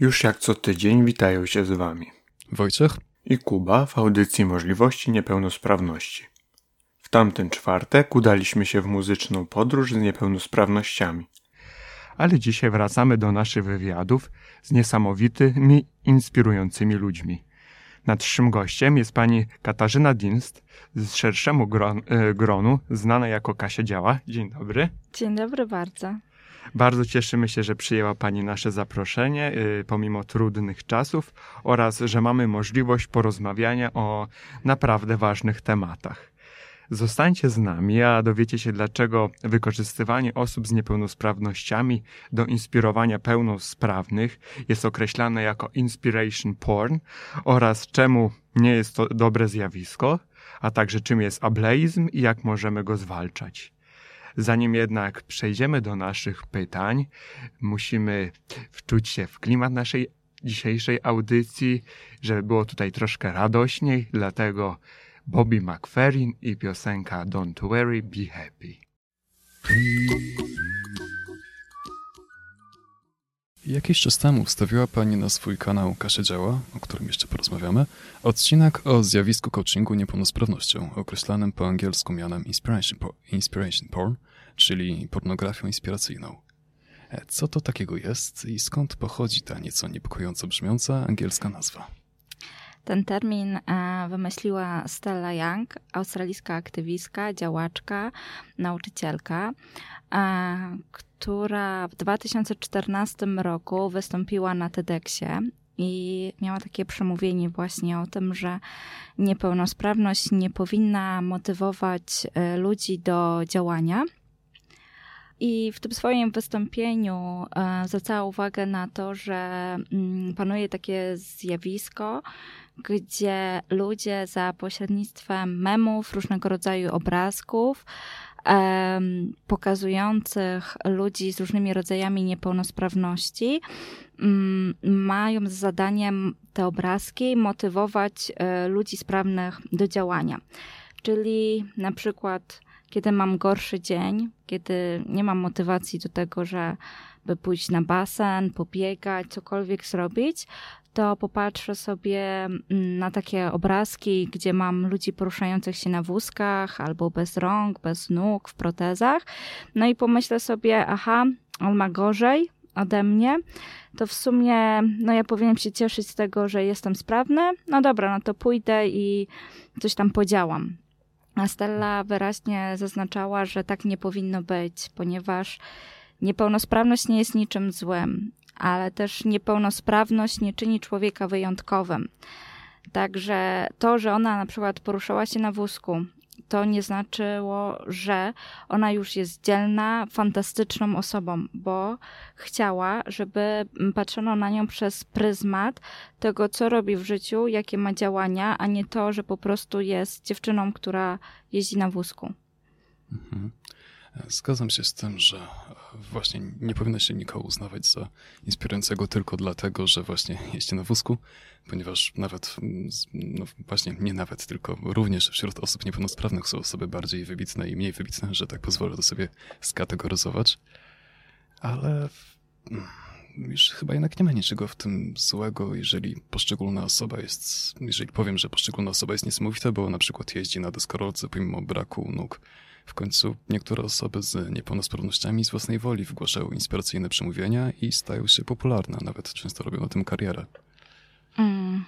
Już jak co tydzień witają się z Wami Wojciech i Kuba w audycji Możliwości Niepełnosprawności. W tamten czwartek udaliśmy się w muzyczną podróż z niepełnosprawnościami. Ale dzisiaj wracamy do naszych wywiadów z niesamowitymi, inspirującymi ludźmi. Naszym gościem jest pani Katarzyna Dinst z szerszemu gron, e, gronu, znana jako Kasia Działa. Dzień dobry. Dzień dobry bardzo. Bardzo cieszymy się, że przyjęła Pani nasze zaproszenie y, pomimo trudnych czasów oraz że mamy możliwość porozmawiania o naprawdę ważnych tematach. Zostańcie z nami, a dowiecie się, dlaczego wykorzystywanie osób z niepełnosprawnościami do inspirowania pełnosprawnych jest określane jako inspiration porn oraz czemu nie jest to dobre zjawisko, a także czym jest ableizm i jak możemy go zwalczać. Zanim jednak przejdziemy do naszych pytań, musimy wczuć się w klimat naszej dzisiejszej audycji, żeby było tutaj troszkę radośniej, dlatego Bobby McFerrin i piosenka Don't Worry, Be Happy. Jakiś czas temu wstawiła Pani na swój kanał Kasia Działa, o którym jeszcze porozmawiamy, odcinek o zjawisku coachingu niepełnosprawnością, określanym po angielsku mianem inspiration, po inspiration porn, czyli pornografią inspiracyjną. E, co to takiego jest i skąd pochodzi ta nieco niepokojąco brzmiąca angielska nazwa? Ten termin e, wymyśliła Stella Young, australijska aktywistka, działaczka, nauczycielka, e, która w 2014 roku wystąpiła na TEDxie i miała takie przemówienie właśnie o tym, że niepełnosprawność nie powinna motywować ludzi do działania i w tym swoim wystąpieniu e, zwracała uwagę na to, że mm, panuje takie zjawisko, gdzie ludzie za pośrednictwem memów, różnego rodzaju obrazków, pokazujących ludzi z różnymi rodzajami niepełnosprawności, mm, mają z zadaniem te obrazki motywować e, ludzi sprawnych do działania. Czyli na przykład kiedy mam gorszy dzień, kiedy nie mam motywacji do tego, żeby pójść na basen, pobiegać, cokolwiek zrobić, to popatrzę sobie mm, na takie obrazki, gdzie mam ludzi poruszających się na wózkach albo bez rąk, bez nóg, w protezach. No i pomyślę sobie, aha, on ma gorzej ode mnie, to w sumie, no ja powinienem się cieszyć z tego, że jestem sprawny. No dobra, no to pójdę i coś tam podziałam. Stella wyraźnie zaznaczała, że tak nie powinno być, ponieważ niepełnosprawność nie jest niczym złym, ale też niepełnosprawność nie czyni człowieka wyjątkowym. Także to, że ona na przykład poruszała się na wózku, to nie znaczyło, że ona już jest dzielna, fantastyczną osobą, bo chciała, żeby patrzono na nią przez pryzmat tego, co robi w życiu, jakie ma działania, a nie to, że po prostu jest dziewczyną, która jeździ na wózku. Mhm. Zgadzam się z tym, że właśnie nie powinno się nikogo uznawać za inspirującego tylko dlatego, że właśnie jeździ na wózku, ponieważ nawet, no właśnie nie nawet, tylko również wśród osób niepełnosprawnych są osoby bardziej wybitne i mniej wybitne, że tak pozwolę to sobie skategoryzować. Ale już chyba jednak nie ma niczego w tym złego, jeżeli poszczególna osoba jest, jeżeli powiem, że poszczególna osoba jest niesamowita, bo na przykład jeździ na deskorolce pomimo braku nóg w końcu niektóre osoby z niepełnosprawnościami z własnej woli wygłaszają inspiracyjne przemówienia i stają się popularne, nawet często robią na tym karierę. Mm,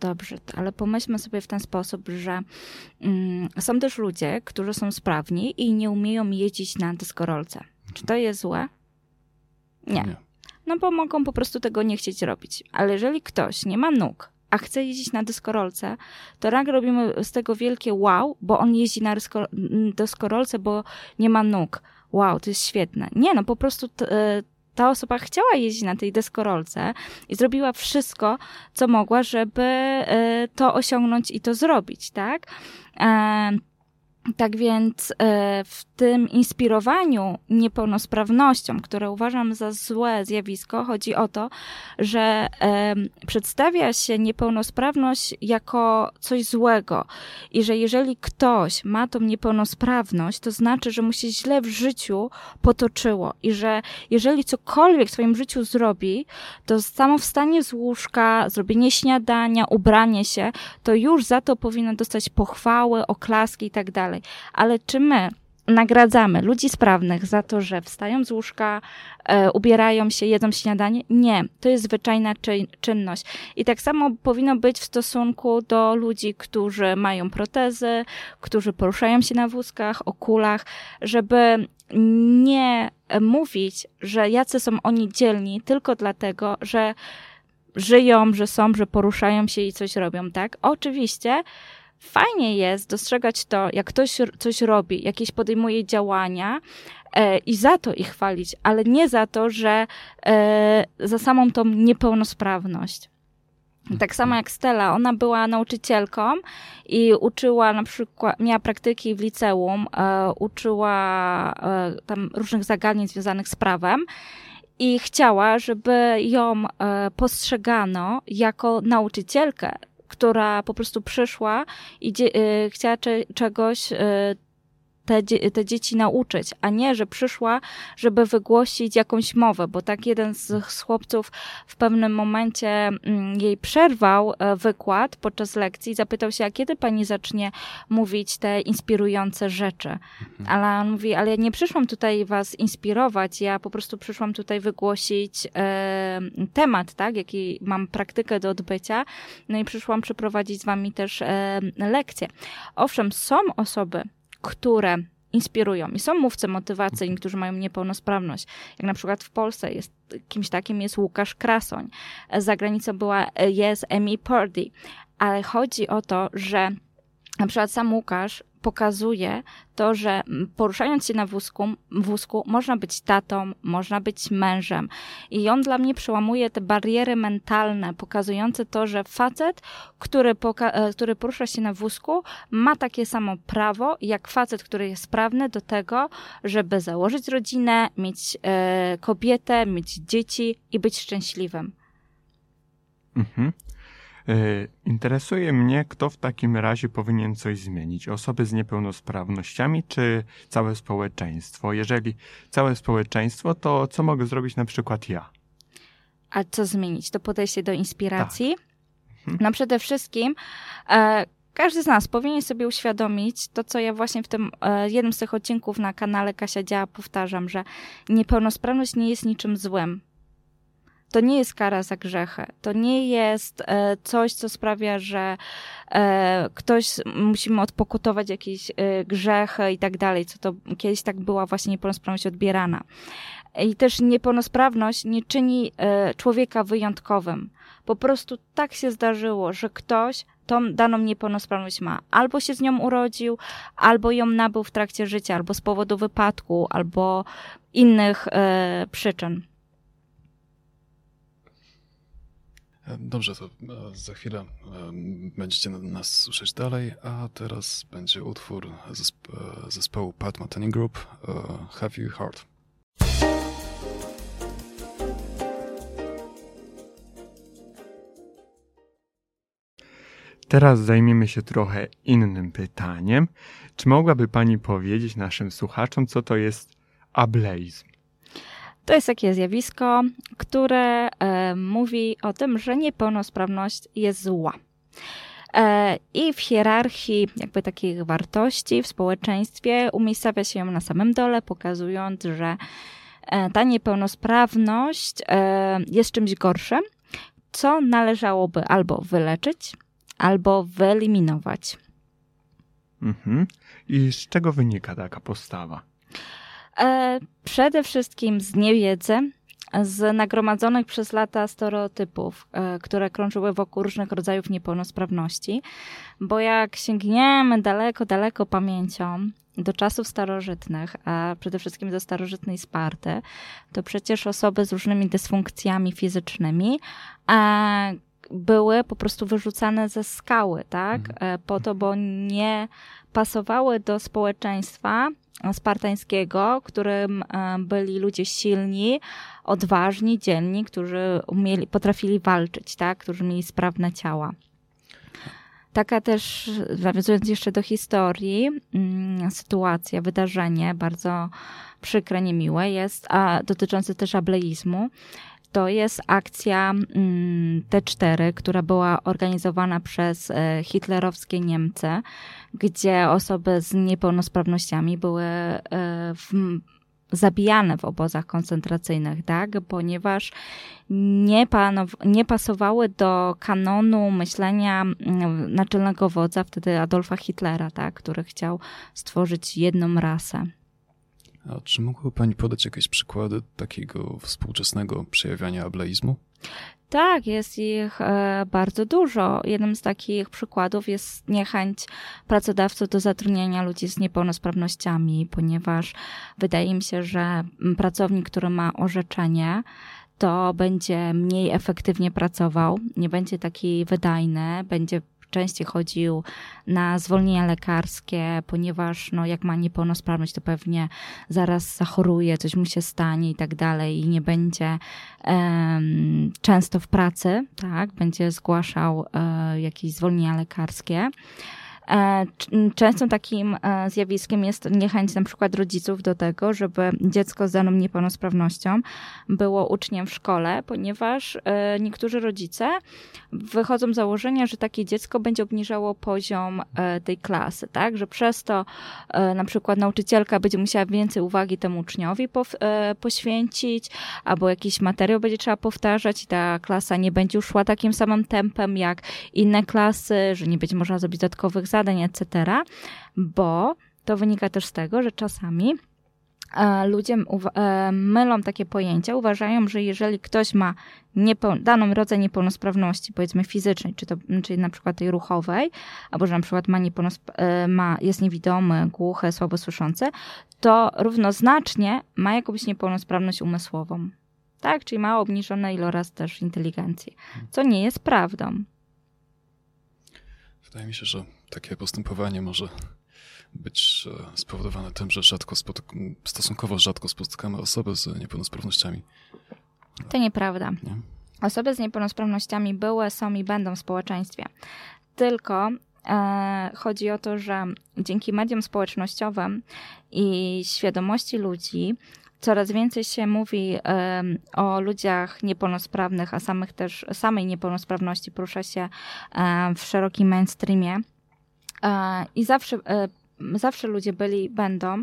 dobrze, ale pomyślmy sobie w ten sposób, że mm, są też ludzie, którzy są sprawni i nie umieją jeździć na deskorolce. Czy to jest złe? Nie. nie. No bo mogą po prostu tego nie chcieć robić. Ale jeżeli ktoś nie ma nóg, a chce jeździć na deskorolce, to rak robimy z tego wielkie wow, bo on jeździ na deskorolce, bo nie ma nóg. Wow, to jest świetne. Nie, no po prostu e, ta osoba chciała jeździć na tej deskorolce i zrobiła wszystko, co mogła, żeby e, to osiągnąć i to zrobić, tak? E, tak więc tym inspirowaniu niepełnosprawnością, które uważam za złe zjawisko, chodzi o to, że przedstawia się niepełnosprawność jako coś złego i że jeżeli ktoś ma tą niepełnosprawność, to znaczy, że mu się źle w życiu potoczyło i że jeżeli cokolwiek w swoim życiu zrobi, to samo wstanie z łóżka, zrobienie śniadania, ubranie się, to już za to powinno dostać pochwały, oklaski i tak dalej. Ale czy my nagradzamy ludzi sprawnych za to, że wstają z łóżka, e, ubierają się, jedzą śniadanie? Nie, to jest zwyczajna czy, czynność. I tak samo powinno być w stosunku do ludzi, którzy mają protezy, którzy poruszają się na wózkach, okulach, żeby nie mówić, że jacy są oni dzielni tylko dlatego, że żyją, że są, że poruszają się i coś robią, tak? Oczywiście fajnie jest dostrzegać to, jak ktoś coś robi, jakieś podejmuje działania e, i za to ich chwalić, ale nie za to, że e, za samą tą niepełnosprawność. Tak samo jak Stella, ona była nauczycielką i uczyła na przykład, miała praktyki w liceum, e, uczyła e, tam różnych zagadnień związanych z prawem i chciała, żeby ją e, postrzegano jako nauczycielkę, która po prostu przyszła i e, chciała czegoś e, te, te dzieci nauczyć, a nie, że przyszła, żeby wygłosić jakąś mowę, bo tak jeden z, chłopców w pewnym momencie mm, jej przerwał e, wykład podczas lekcji i zapytał się, a kiedy pani zacznie mówić te inspirujące rzeczy? Mhm. Ale on mówi, ale ja nie przyszłam tutaj was inspirować, ja po prostu przyszłam tutaj wygłosić e, temat, tak, jaki mam praktykę do odbycia, no i przyszłam przeprowadzić z wami też e, lekcje. Owszem, są osoby, które inspirują. I są mówcy motywacyjni, którzy mają niepełnosprawność. Jak na przykład w Polsce jest kimś takim jest Łukasz Krasoń. Za granicą była jest Amy Purdy. Ale chodzi o to, że na przykład sam Łukasz pokazuje to, że poruszając się na wózku, wózku można być tatą, można być mężem. I on dla mnie przełamuje te bariery mentalne, pokazujące to, że facet, który, e, który porusza się na wózku, ma takie samo prawo jak facet, który jest sprawny do tego, żeby założyć rodzinę, mieć e, kobietę, mieć dzieci i być szczęśliwym. Mhm. E, interesuje mnie, kto w takim razie powinien coś zmienić. Osoby z niepełnosprawnościami czy całe społeczeństwo? Jeżeli całe społeczeństwo, to co mogę zrobić na przykład ja? A co zmienić? To podejście do inspiracji? Tak. Mhm. No przede wszystkim e, każdy z nas powinien sobie uświadomić to, co ja właśnie w tym e, jednym z tych odcinków na kanale Kasia Działa powtarzam, że niepełnosprawność nie jest niczym złym to nie jest kara za grzechy. To nie jest e, coś, co sprawia, że e, ktoś musimy odpokutować jakieś e, grzechy i tak dalej, co to kiedyś tak była właśnie niepełnosprawność odbierana. I też niepełnosprawność nie czyni człowieka wyjątkowym. Po prostu tak się zdarzyło, że ktoś tą daną niepełnosprawność ma. Albo się z nią urodził, albo ją nabył w trakcie życia, albo z powodu wypadku, albo innych przyczyn. Dobrze, to e, za chwilę e, będziecie nas słyszeć dalej, a teraz będzie utwór e, zespołu Pat Metheny Group Have You Heart. Teraz zajmiemy się trochę innym pytaniem. Czy mogłaby Pani powiedzieć naszym słuchaczom, co to jest ableizm? To jest takie zjawisko, które e, mówi o tym, że niepełnosprawność jest zła. E, I w hierarchii jakby takich wartości w społeczeństwie umiejscawia się ją na samym dole, pokazując, że e, ta niepełnosprawność e, jest czymś gorszym, co należałoby albo wyleczyć, albo wyeliminować. Mhm. I z czego wynika taka postawa? E, przede wszystkim z niewiedzy, z nagromadzonych przez lata stereotypów, e, które krążyły wokół różnych rodzajów niepełnosprawności, bo jak sięgniemy daleko, daleko pamięcią do czasów starożytnych, a przede wszystkim do starożytnej Sparty, to przecież osoby z różnymi dysfunkcjami fizycznymi, a były po prostu wyrzucane ze skały, tak? Mhm. E, Po to, bo nie pasowały do społeczeństwa spartańskiego, którym e, byli ludzie silni, odważni, dzielni, którzy umieli, potrafili walczyć, tak? Którzy mieli sprawne ciała. Taka też, nawiązując jeszcze do historii, mm, sytuacja, wydarzenie bardzo przykre, niemiłe jest, a dotyczące też ableizmu. To jest akcja mm, T4, która była organizowana przez e, hitlerowskie Niemcy, gdzie osoby z niepełnosprawnościami były e, w, zabijane w obozach koncentracyjnych, tak? ponieważ nie, panow- nie pasowały do kanonu myślenia mm, naczelnego wodza, wtedy Adolfa Hitlera, tak? który chciał stworzyć jedną rasę. A czy mogłaby Pani podać jakieś przykłady takiego współczesnego przejawiania ableizmu? Tak, jest ich e, bardzo dużo. Jednym z takich przykładów jest niechęć pracodawców do zatrudniania ludzi z niepełnosprawnościami, ponieważ wydaje mi się, że mm, pracownik, który ma orzeczenie, to będzie mniej efektywnie pracował, nie będzie taki wydajny, będzie częściej chodził na zwolnienia lekarskie, ponieważ no, jak ma niepełnosprawność, to pewnie zaraz zachoruje, coś mu się stanie i tak dalej i nie będzie em, często w pracy, tak, będzie zgłaszał e, jakieś zwolnienia lekarskie. E, c- Częstym takim e, zjawiskiem jest niechęć na przykład rodziców do tego, żeby dziecko z daną niepełnosprawnością było uczniem w szkole, ponieważ e, niektórzy rodzice wychodzą z założenia, że takie dziecko będzie obniżało poziom tej klasy, tak? Że przez to na przykład nauczycielka będzie musiała więcej uwagi temu uczniowi poświęcić, albo jakiś materiał będzie trzeba powtarzać i ta klasa nie będzie już szła takim samym tempem jak inne klasy, że nie będzie można zrobić dodatkowych zadań, etc., bo to wynika też z tego, że czasami e, ludzie e, mylą takie pojęcia, uważają, że jeżeli ktoś ma daną rodzaj niepełnosprawności, powiedzmy fizycznej, czy to czy na przykład tej ruchowej, albo że na przykład ma e, ma, jest niewidomy, głuchy, słabo słyszący, to równoznacznie ma jakąś niepełnosprawność umysłową. Tak, czyli ma obniżony iloraz też inteligencji, co nie jest prawdą. Wydaje mi się, że takie postępowanie może być e, spowodowane tym, że rzadko stosunkowo rzadko spotykamy osoby z niepełnosprawnościami. To nieprawda. Nie? Osoby z niepełnosprawnościami były, są i będą w społeczeństwie. Tylko e, chodzi o to, że dzięki mediom społecznościowym i świadomości ludzi coraz więcej się mówi em, o ludziach niepełnosprawnych, a samych też, samej niepełnosprawności porusza się e, w szerokim mainstreamie. E, I zawsze, e, zawsze ludzie byli, będą,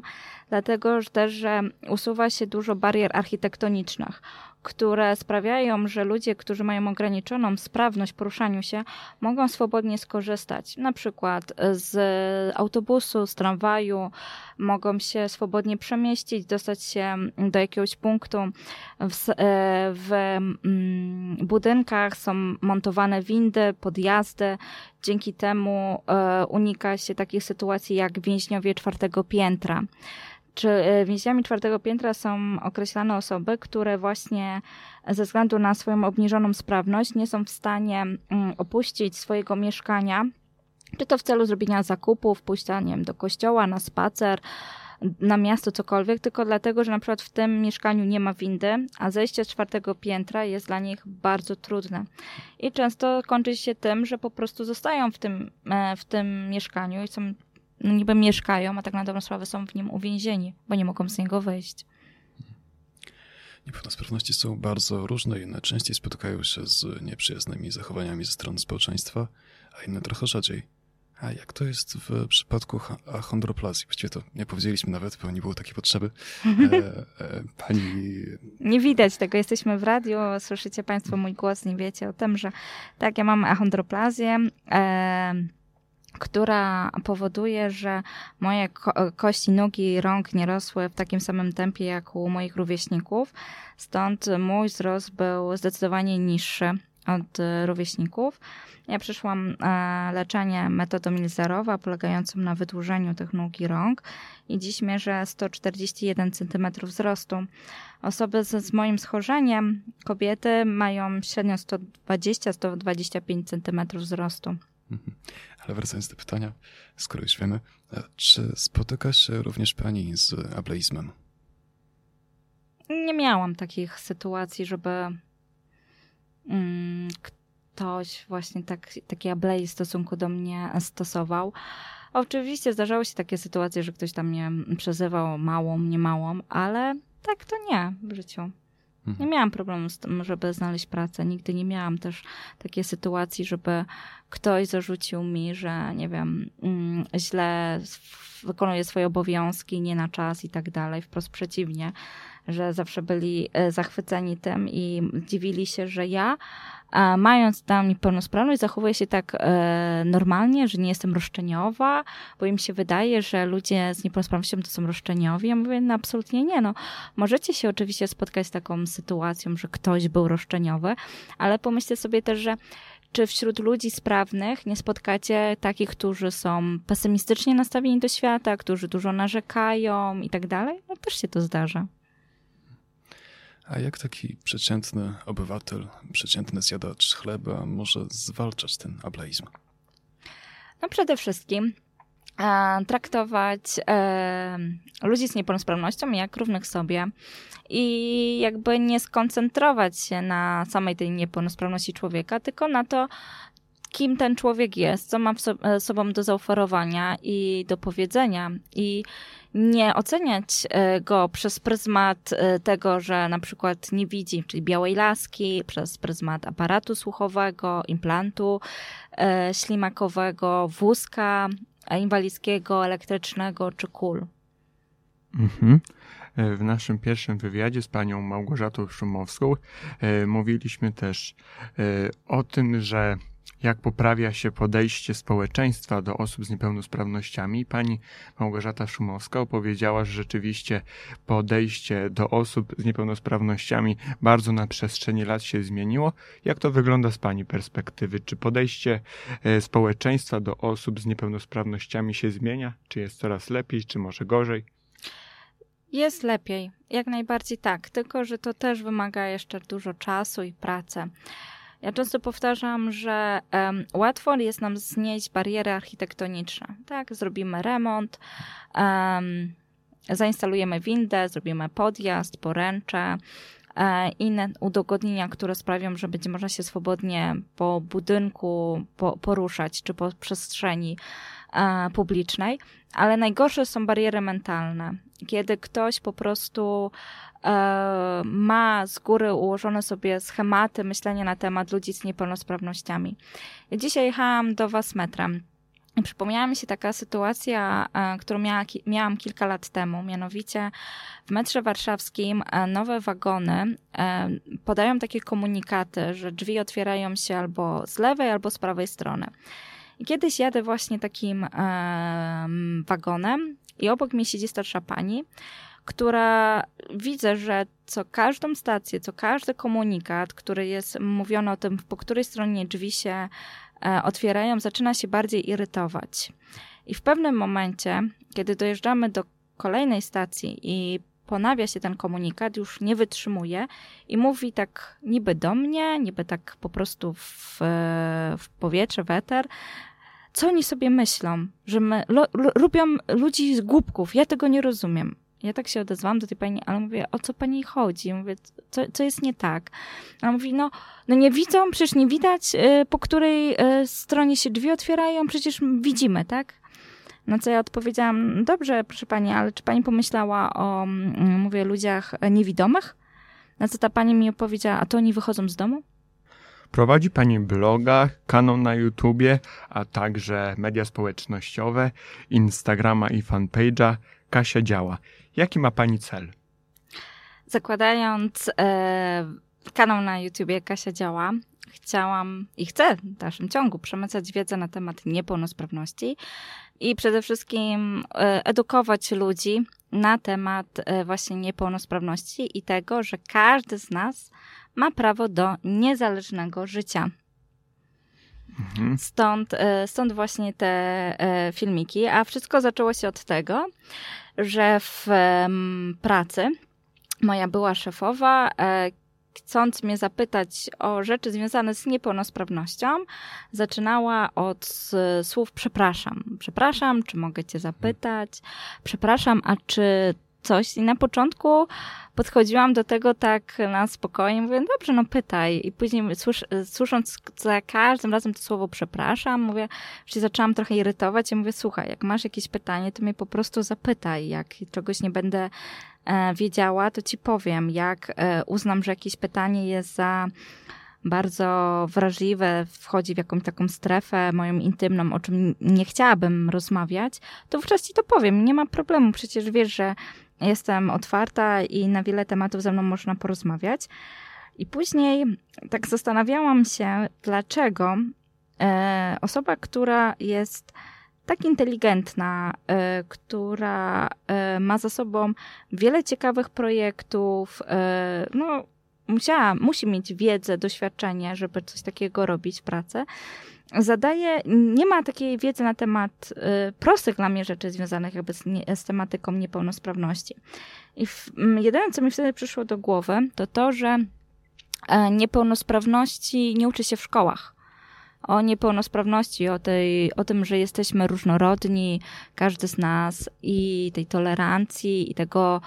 dlatego też, że usuwa się dużo barier architektonicznych które sprawiają, że ludzie, którzy mają ograniczoną sprawność w poruszaniu się, mogą swobodnie skorzystać. Na przykład z autobusu, z tramwaju, mogą się swobodnie przemieścić, dostać się do jakiegoś punktu. W, e, w mm, budynkach są montowane windy, podjazdy. Dzięki temu e, unika się takich sytuacji jak więźniowie czwartego piętra czy e, więźniami czwartego piętra są określane osoby, które właśnie ze względu na swoją obniżoną sprawność nie są w stanie mm, opuścić swojego mieszkania, czy to w celu zrobienia zakupów, pójścia do kościoła, na spacer, na miasto, cokolwiek, tylko dlatego, że na przykład w tym mieszkaniu nie ma windy, a zejście z czwartego piętra jest dla nich bardzo trudne. I często kończy się tym, że po prostu zostają w tym, e, w tym mieszkaniu i są no niby mieszkają, a tak na dobrą sprawę są w nim uwięzieni, bo nie mogą z niego wyjść. Niepełnosprawności są bardzo różne i najczęściej spotykają się z nieprzyjaznymi zachowaniami ze strony społeczeństwa, a inne trochę rzadziej. A jak to jest w przypadku achondroplazji? Właściwie to nie powiedzieliśmy nawet, bo nie było takiej potrzeby. E, e, pani Nie widać tego, jesteśmy w radiu, słyszycie Państwo mój głos, nie wiecie o tym, że tak, ja mam achondroplazję, e, która powoduje, że moje ko- kości nóg i rąk nie rosły w takim samym tempie jak u moich rówieśników, stąd mój wzrost był zdecydowanie niższy od rówieśników. Ja przeszłam e, leczenie metodą Milzerowa, polegającą na wydłużeniu tych nóg i rąk i dziś mierzę 141 cm wzrostu. Osoby z, z moim schorzeniem, kobiety, mają średnio 120-125 cm wzrostu. Mhm. Ale wracając do pytania, skoro już wiemy, e, czy spotyka się również pani z ableizmem? Nie miałam takich sytuacji, żeby mm, ktoś właśnie tak, taki ablej w stosunku do mnie stosował. Oczywiście zdarzały się takie sytuacje, że ktoś tam mnie przezywał małą, nie małą, ale tak to nie w życiu. Nie Mhm. miałam problemu z tym, żeby znaleźć pracę. Nigdy nie miałam też takiej sytuacji, żeby ktoś zarzucił mi, że nie wiem, mm, źle wykonuje swoje obowiązki, nie na czas i tak dalej. Wprost przeciwnie, że zawsze byli e, zachwyceni tym i dziwili się, że ja, a mając tam niepełnosprawność, zachowuję się tak e, normalnie, że nie jestem roszczeniowa, bo im się wydaje, że ludzie z niepełnosprawnością to są roszczeniowi. Ja mówię, no absolutnie nie. No, możecie się oczywiście spotkać z taką sytuacją, że ktoś był roszczeniowy, ale pomyślcie sobie też, że czy wśród ludzi sprawnych nie spotkacie takich, którzy są pesymistycznie nastawieni do świata, którzy dużo narzekają i tak dalej? No też się to zdarza. A jak taki przeciętny obywatel, przeciętny zjadacz chleba może zwalczać ten ableizm? No przede wszystkim e, traktować e, ludzi z niepełnosprawnością jak równych sobie i jakby nie skoncentrować się na samej tej niepełnosprawności człowieka, tylko na to, kim ten człowiek jest, co ma so, e, sobą do zaoferowania i do powiedzenia i nie oceniać e, go przez pryzmat e, tego, że na przykład nie widzi, czyli białej laski, przez pryzmat aparatu słuchowego, implantu e, ślimakowego, wózka inwalidzkiego, elektrycznego czy kul. Mhm. W naszym pierwszym wywiadzie z panią Małgorzatą Szumowską mówiliśmy też o tym, że jak poprawia się podejście społeczeństwa do osób z niepełnosprawnościami. Pani Małgorzata Szumowska opowiedziała, że rzeczywiście podejście do osób z niepełnosprawnościami bardzo na przestrzeni lat się zmieniło. Jak to wygląda z pani perspektywy? Czy podejście e, społeczeństwa do osób z niepełnosprawnościami się zmienia? Czy jest coraz lepiej, czy może gorzej? Jest lepiej, jak najbardziej tak, tylko że to też wymaga jeszcze dużo czasu i pracy. Ja często powtarzam, że um, łatwo jest nam znieść bariery architektoniczne. Tak, zrobimy remont, um, zainstalujemy windę, zrobimy podjazd, poręcze, e, inne udogodnienia, które sprawią, że będzie można się swobodnie po budynku po, poruszać czy po przestrzeni publicznej, ale najgorsze są bariery mentalne. Kiedy ktoś po prostu e, ma z góry ułożone sobie schematy myślenia na temat ludzi z niepełnosprawnościami. Dzisiaj jechałam do Was metrem. Przypomniała mi się taka sytuacja, e, którą miała, miałam kilka lat temu. Mianowicie w metrze warszawskim e, nowe wagony podają takie komunikaty, że drzwi otwierają się albo z lewej, albo z prawej strony. I kiedyś jadę właśnie takim wagonem i obok mnie siedzi starsza pani, która widzę, że co każdą stację, co każdy komunikat, który jest mówiony o tym, po której stronie drzwi się e, otwierają, zaczyna się bardziej irytować. I w pewnym momencie, kiedy dojeżdżamy do kolejnej stacji i ponawia się ten komunikat, już nie wytrzymuje i mówi tak niby do mnie, niby tak po prostu w, w powietrze, w eter, co oni sobie myślą, że my lo, lo, lubią ludzi z głupków. Ja tego nie rozumiem. Ja tak się odezwałam do tej pani, ale mówię, o co pani chodzi? Mówię, co, co jest nie tak? A mówi, no, no nie widzą, przecież nie widać, y, po której y, stronie się drzwi otwierają, przecież widzimy, tak? No co ja odpowiedziałam, dobrze, proszę pani, ale czy pani pomyślała o, mm, mówię, ludziach niewidomych? Na co ta pani mi opowiedziała, a to oni wychodzą z domu? Prowadzi Pani bloga, kanał na YouTubie, a także media społecznościowe, Instagrama i fanpage'a Kasia Działa. Jaki ma Pani cel? Zakładając e, kanał na YouTubie Kasia Działa, chciałam i chcę w dalszym ciągu przemycać wiedzę na temat niepełnosprawności i przede wszystkim e, edukować ludzi na temat e, właśnie niepełnosprawności i tego, że każdy z nas ma prawo do niezależnego życia. Mhm. Stąd, e, stąd właśnie te filmiki. A wszystko zaczęło się od tego, że w pracy moja była szefowa, chcąc mnie zapytać o rzeczy związane z niepełnosprawnością, zaczynała od s- słów przepraszam. Przepraszam, czy mogę cię zapytać? Przepraszam, a czy coś? I na początku podchodziłam do tego tak na spokojnie, mówię, dobrze, no pytaj. I później słysz, słysząc za każdym razem to słowo przepraszam, mówię, już się zaczęłam trochę irytować i mówię, słuchaj, jak masz jakieś pytanie, to mnie po prostu zapytaj. Jak czegoś nie będę e, wiedziała, to ci powiem. Jak e, uznam, że jakieś pytanie jest za bardzo wrażliwe, wchodzi w jakąś taką strefę moją intymną, o czym nie chciałabym rozmawiać, to wówczas ci to powiem. Nie ma problemu, przecież wiesz, że jestem otwarta i na wiele tematów ze mną można porozmawiać. I później tak zastanawiałam się, dlaczego e, osoba, która jest tak inteligentna, e, która e, ma za sobą wiele ciekawych projektów, e, no, musiała, musi mieć wiedzę, doświadczenie, żeby coś takiego robić w pracy. Zadaje, nie ma takiej wiedzy na temat prostych dla mnie rzeczy związanych jakby z, nie, z tematyką niepełnosprawności. I w, jedyne, co mi wtedy przyszło do głowy, to to, że niepełnosprawności nie uczy się w szkołach. O niepełnosprawności, o, tej, o tym, że jesteśmy różnorodni, każdy z nas, i tej tolerancji, i tego,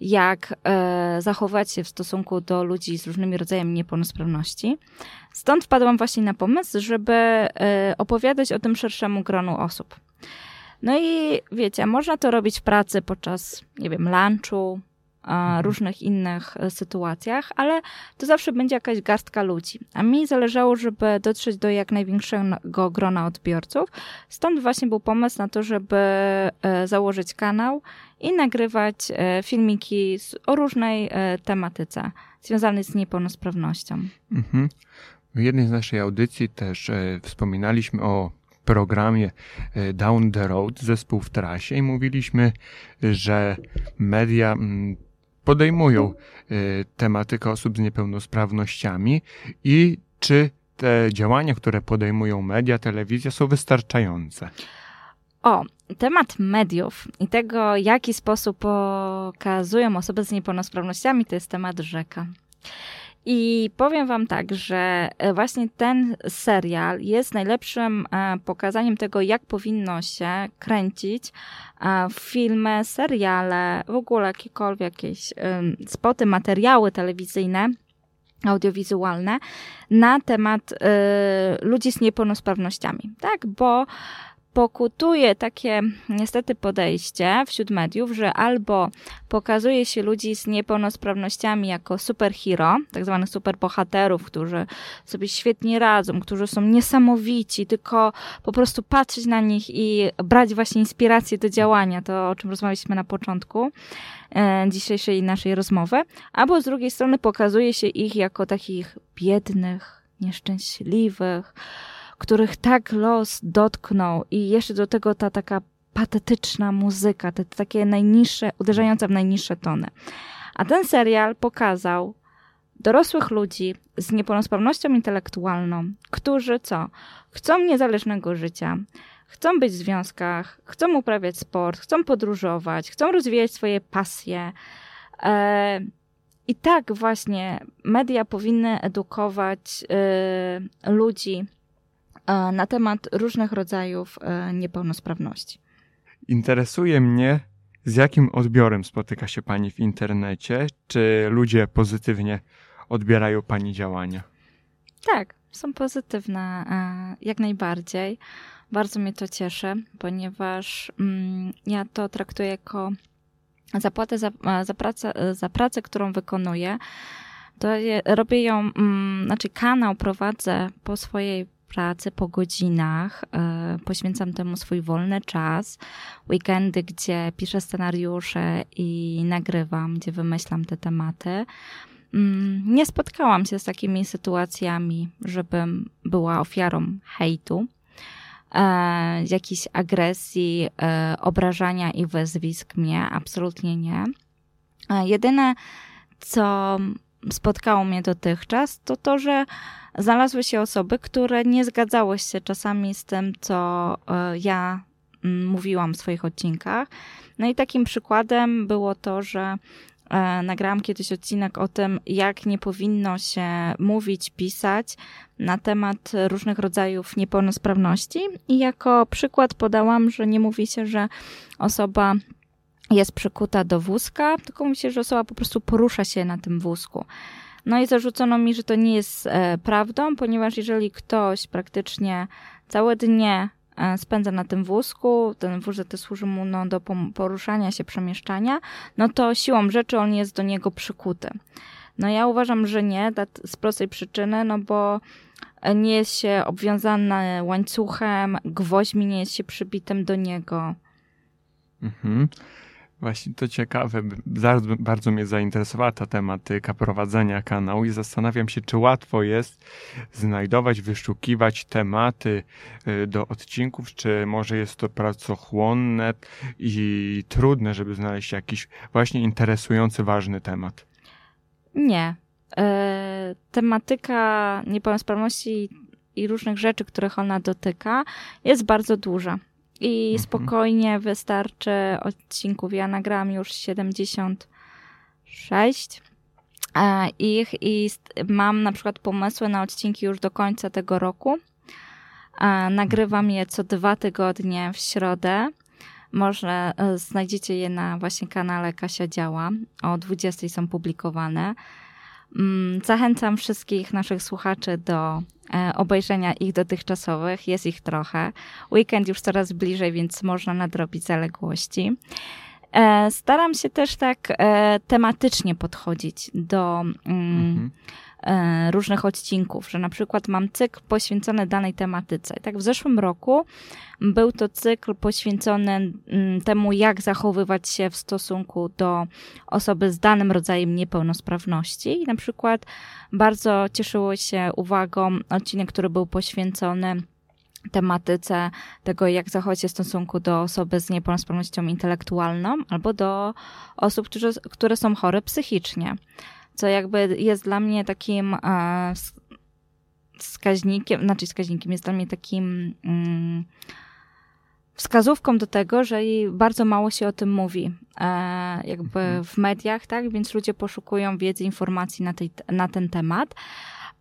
jak e, zachować się w stosunku do ludzi z różnymi rodzajami niepełnosprawności. Stąd wpadłam właśnie na pomysł, żeby e, opowiadać o tym szerszemu gronu osób. No i wiecie, można to robić w pracy podczas, nie wiem, lunchu, różnych innych e, sytuacjach, ale to zawsze będzie jakaś garstka ludzi. A mi zależało, żeby dotrzeć do jak największego grona odbiorców. Stąd właśnie był pomysł na to, żeby e, założyć kanał i nagrywać e, filmiki o różnej tematyce związanej z niepełnosprawnością. Mhm. W jednej z naszej audycji też wspominaliśmy o programie Down the Road, zespół w trasie i mówiliśmy, że media mm, podejmują e, tematykę osób z niepełnosprawnościami i czy te działania, które podejmują media, telewizja są wystarczające. O, temat mediów i tego, w jaki sposób pokazują osoby z niepełnosprawnościami, to jest temat rzeka. I powiem Wam tak, że e, właśnie ten serial jest najlepszym e, pokazaniem tego, jak powinno się kręcić e, filmy, seriale, w ogóle jakiekolwiek jakieś spoty, materiały telewizyjne, audiowizualne na temat e, ludzi z niepełnosprawnościami, tak? Bo pokutuje takie niestety podejście wśród mediów, że albo pokazuje się ludzi z niepełnosprawnościami jako superhero, tak zwanych superbohaterów, którzy sobie świetnie radzą, którzy są niesamowici, tylko po prostu patrzeć na nich i brać właśnie inspirację do działania, to o czym rozmawialiśmy na początku e, dzisiejszej naszej rozmowy, albo z drugiej strony pokazuje się ich jako takich biednych, nieszczęśliwych, których tak los dotknął i jeszcze do tego ta taka patetyczna muzyka, te takie najniższe, uderzające w najniższe tony. A ten serial pokazał dorosłych ludzi z niepełnosprawnością intelektualną, którzy co? Chcą niezależnego życia, chcą być w związkach, chcą uprawiać sport, chcą podróżować, chcą rozwijać swoje pasje. E, I tak właśnie media powinny edukować e, ludzi na temat różnych rodzajów e, niepełnosprawności. Interesuje mnie, z jakim odbiorem spotyka się Pani w internecie? Czy ludzie pozytywnie odbierają Pani działania? Tak, są pozytywne e, jak najbardziej. Bardzo mnie to cieszy, ponieważ mm, ja to traktuję jako zapłatę za, e, za, pracę, e, za pracę, którą wykonuję. To je, robię ją, mm, znaczy kanał prowadzę po swojej pracy, po godzinach, e, poświęcam temu swój wolny czas, weekendy, gdzie piszę scenariusze i nagrywam, gdzie wymyślam te tematy. Mm, Nie spotkałam się z takimi sytuacjami, żebym była ofiarą hejtu, e, jakiejś agresji, e, obrażania i wyzwisk mnie, absolutnie nie. Jedyne, co spotkało mnie dotychczas, to to, że znalazły się osoby, które nie zgadzały się czasami z tym, co e, ja mówiłam w swoich odcinkach. No i takim przykładem było to, że e, nagrałam kiedyś odcinek o tym, jak nie powinno się mówić, pisać na temat różnych rodzajów niepełnosprawności. I jako przykład podałam, że nie mówi się, że osoba jest przykuta do wózka, tylko mówi się, że osoba po prostu porusza się na tym wózku. No i zarzucono mi, że to nie jest e, prawdą, ponieważ jeżeli ktoś praktycznie całe dnie e, spędza na tym wózku, ten wózek to służy mu no, do poruszania się, przemieszczania, no to siłą rzeczy on jest do niego przykuty. No ja uważam, że nie, z prostej przyczyny, no bo nie jest się obwiązany łańcuchem, gwoźdźmi nie jest się przybitym do niego. Mhm. Właśnie to ciekawe, bardzo, bardzo mnie zainteresowała ta tematyka prowadzenia kanału i zastanawiam się, czy łatwo jest znajdować, wyszukiwać tematy y, do odcinków, czy może jest to pracochłonne i trudne, żeby znaleźć jakiś właśnie interesujący, ważny temat. Nie. E, tematyka niepełnosprawności i różnych rzeczy, których ona dotyka, jest bardzo duża. I mhm. spokojnie wystarczy odcinków. Ja nagrałam już 76 e, ich i mam na przykład pomysły na odcinki już do końca tego roku. E, nagrywam je co dwa tygodnie w środę. Może e, znajdziecie je na właśnie kanale Kasia Działa. O 20 są publikowane. Mm, zachęcam wszystkich naszych słuchaczy do e, obejrzenia ich dotychczasowych. Jest ich trochę. Weekend już coraz bliżej, więc można nadrobić zaległości. E, staram się też tak e, tematycznie podchodzić do mm, mhm. E, różnych odcinków, że na przykład mam cykl poświęcony danej tematyce. I tak w zeszłym roku był to cykl poświęcony mm, temu, jak zachowywać się w stosunku do osoby z danym rodzajem niepełnosprawności. I na przykład bardzo cieszyło się uwagą odcinek, który był poświęcony tematyce tego, jak zachować się w stosunku do osoby z niepełnosprawnością intelektualną albo do osób, które, które są chore psychicznie co jakby jest dla mnie takim e, wskaźnikiem, znaczy wskaźnikiem, jest dla mnie takim mm, wskazówką do tego, że bardzo mało się o tym mówi e, jakby mhm. w mediach, tak, więc ludzie poszukują wiedzy, informacji na, tej, na ten temat.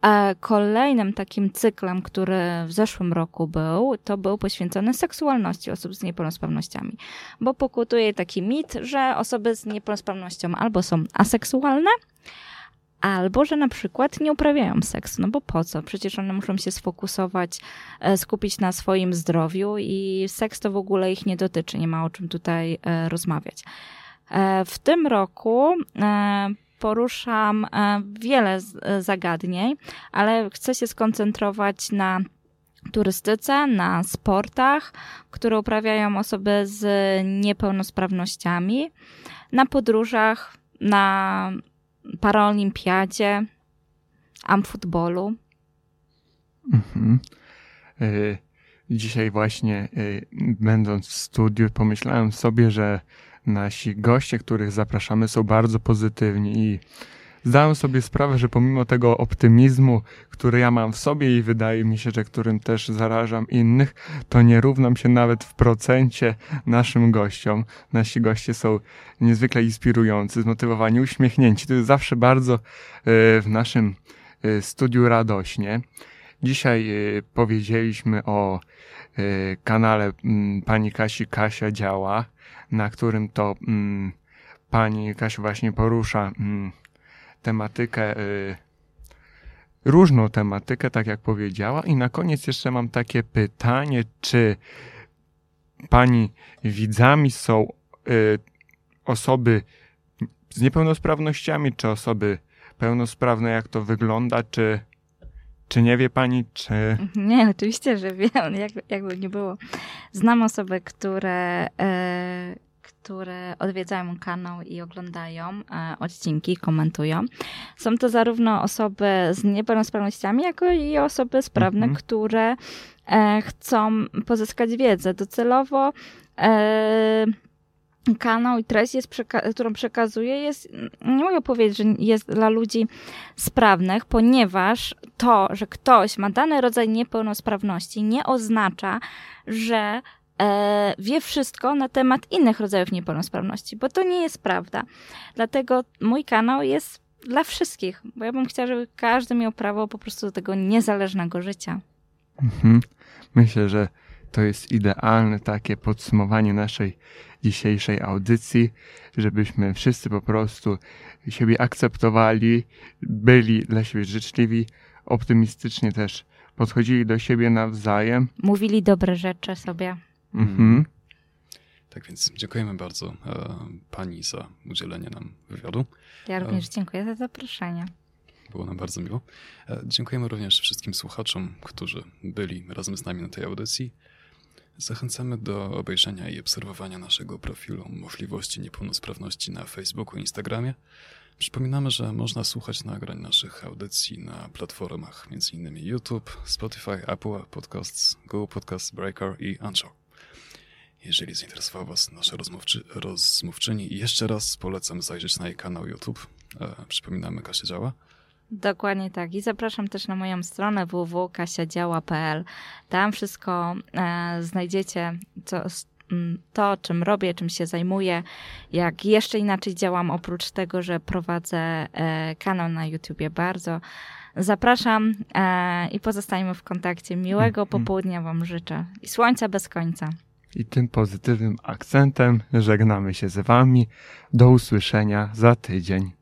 E, kolejnym takim cyklem, który w zeszłym roku był, to był poświęcony seksualności osób z niepełnosprawnościami, bo pokutuje taki mit, że osoby z niepełnosprawnością albo są aseksualne, albo że na przykład nie uprawiają seksu, no bo po co? Przecież one muszą się sfokusować, e, skupić na swoim zdrowiu i seks to w ogóle ich nie dotyczy, nie ma o czym tutaj e, rozmawiać. E, w tym roku poruszam wiele zagadnień, ale chcę się skoncentrować na turystyce, na sportach, które uprawiają osoby z niepełnosprawnościami, na podróżach, na paraolimpiadzie, amfutbolu. Mhm. Y, dzisiaj właśnie będąc w studiu pomyślałem sobie, że nasi goście, których zapraszamy są bardzo pozytywni i zdałem sobie sprawę, że pomimo tego optymizmu, który ja mam w sobie i wydaje mi się, że którym też zarażam innych, to nie równam się nawet w procencie naszym gościom. Nasi goście są niezwykle inspirujący, zmotywowani, uśmiechnięci. To jest zawsze bardzo e, w naszym e, studiu radośnie. Dzisiaj e, powiedzieliśmy o kanale pani Kasi Kasia działa, na którym to mm, pani Kasia właśnie porusza mm, tematykę, y, różną tematykę, tak jak powiedziała. I na koniec jeszcze mam takie pytanie, czy pani widzami są y, osoby z niepełnosprawnościami, czy osoby pełnosprawne, jak to wygląda, czy, czy nie wie pani, czy... Nie, oczywiście, że wiem, jakby, jakby nie było. Znam osoby, które, e, które odwiedzają kanał i oglądają e, odcinki, komentują. Są to zarówno osoby z niepełnosprawnościami, jako i osoby sprawne, mhm. które e, chcą pozyskać wiedzę. Docelowo e, kanał i treść, jest przeka- którą przekazuję, jest, nie mogę powiedzieć, że jest dla ludzi sprawnych, ponieważ to, że ktoś ma dany rodzaj niepełnosprawności, nie oznacza, że e, wie wszystko na temat innych rodzajów niepełnosprawności, bo to nie jest prawda. Dlatego mój kanał jest dla wszystkich, bo ja bym chciała, żeby każdy miał prawo po prostu do tego niezależnego życia. Mhm. Myślę, że to jest idealne takie podsumowanie naszej dzisiejszej audycji, żebyśmy wszyscy po prostu siebie akceptowali, byli dla siebie życzliwi, optymistycznie też podchodzili do siebie nawzajem. Mówili dobre rzeczy sobie. Mhm. Tak więc dziękujemy bardzo e, pani za udzielenie nam wywiadu. Ja również dziękuję za zaproszenie. Było nam bardzo miło. E, Dziękujemy również wszystkim słuchaczom, którzy byli razem z nami na tej audycji. Zachęcamy do obejrzenia i obserwowania naszego profilu Możliwości Niepełnosprawności na Facebooku i Instagramie. Przypominamy, że można słuchać nagrań naszych audycji na platformach m.in. YouTube, Spotify, Apple Podcasts, Google Podcasts, Breaker i Anchor. Jeżeli zainteresowała Was nasza rozmówczy, rozmówczyni, jeszcze raz polecam zajrzeć na jej kanał YouTube. E, przypominamy, Kasia działa. Dokładnie tak. I zapraszam też na moją stronę www.kasiadziała.pl. Tam wszystko e, znajdziecie, co, to, czym robię, czym się zajmuję, jak jeszcze inaczej działam, oprócz tego, że prowadzę e, kanał na YouTubie. Bardzo zapraszam e, i pozostajemy w kontakcie. Miłego Mhm. popołudnia Wam życzę i słońca bez końca. I tym pozytywnym akcentem żegnamy się z Wami. Do usłyszenia za tydzień.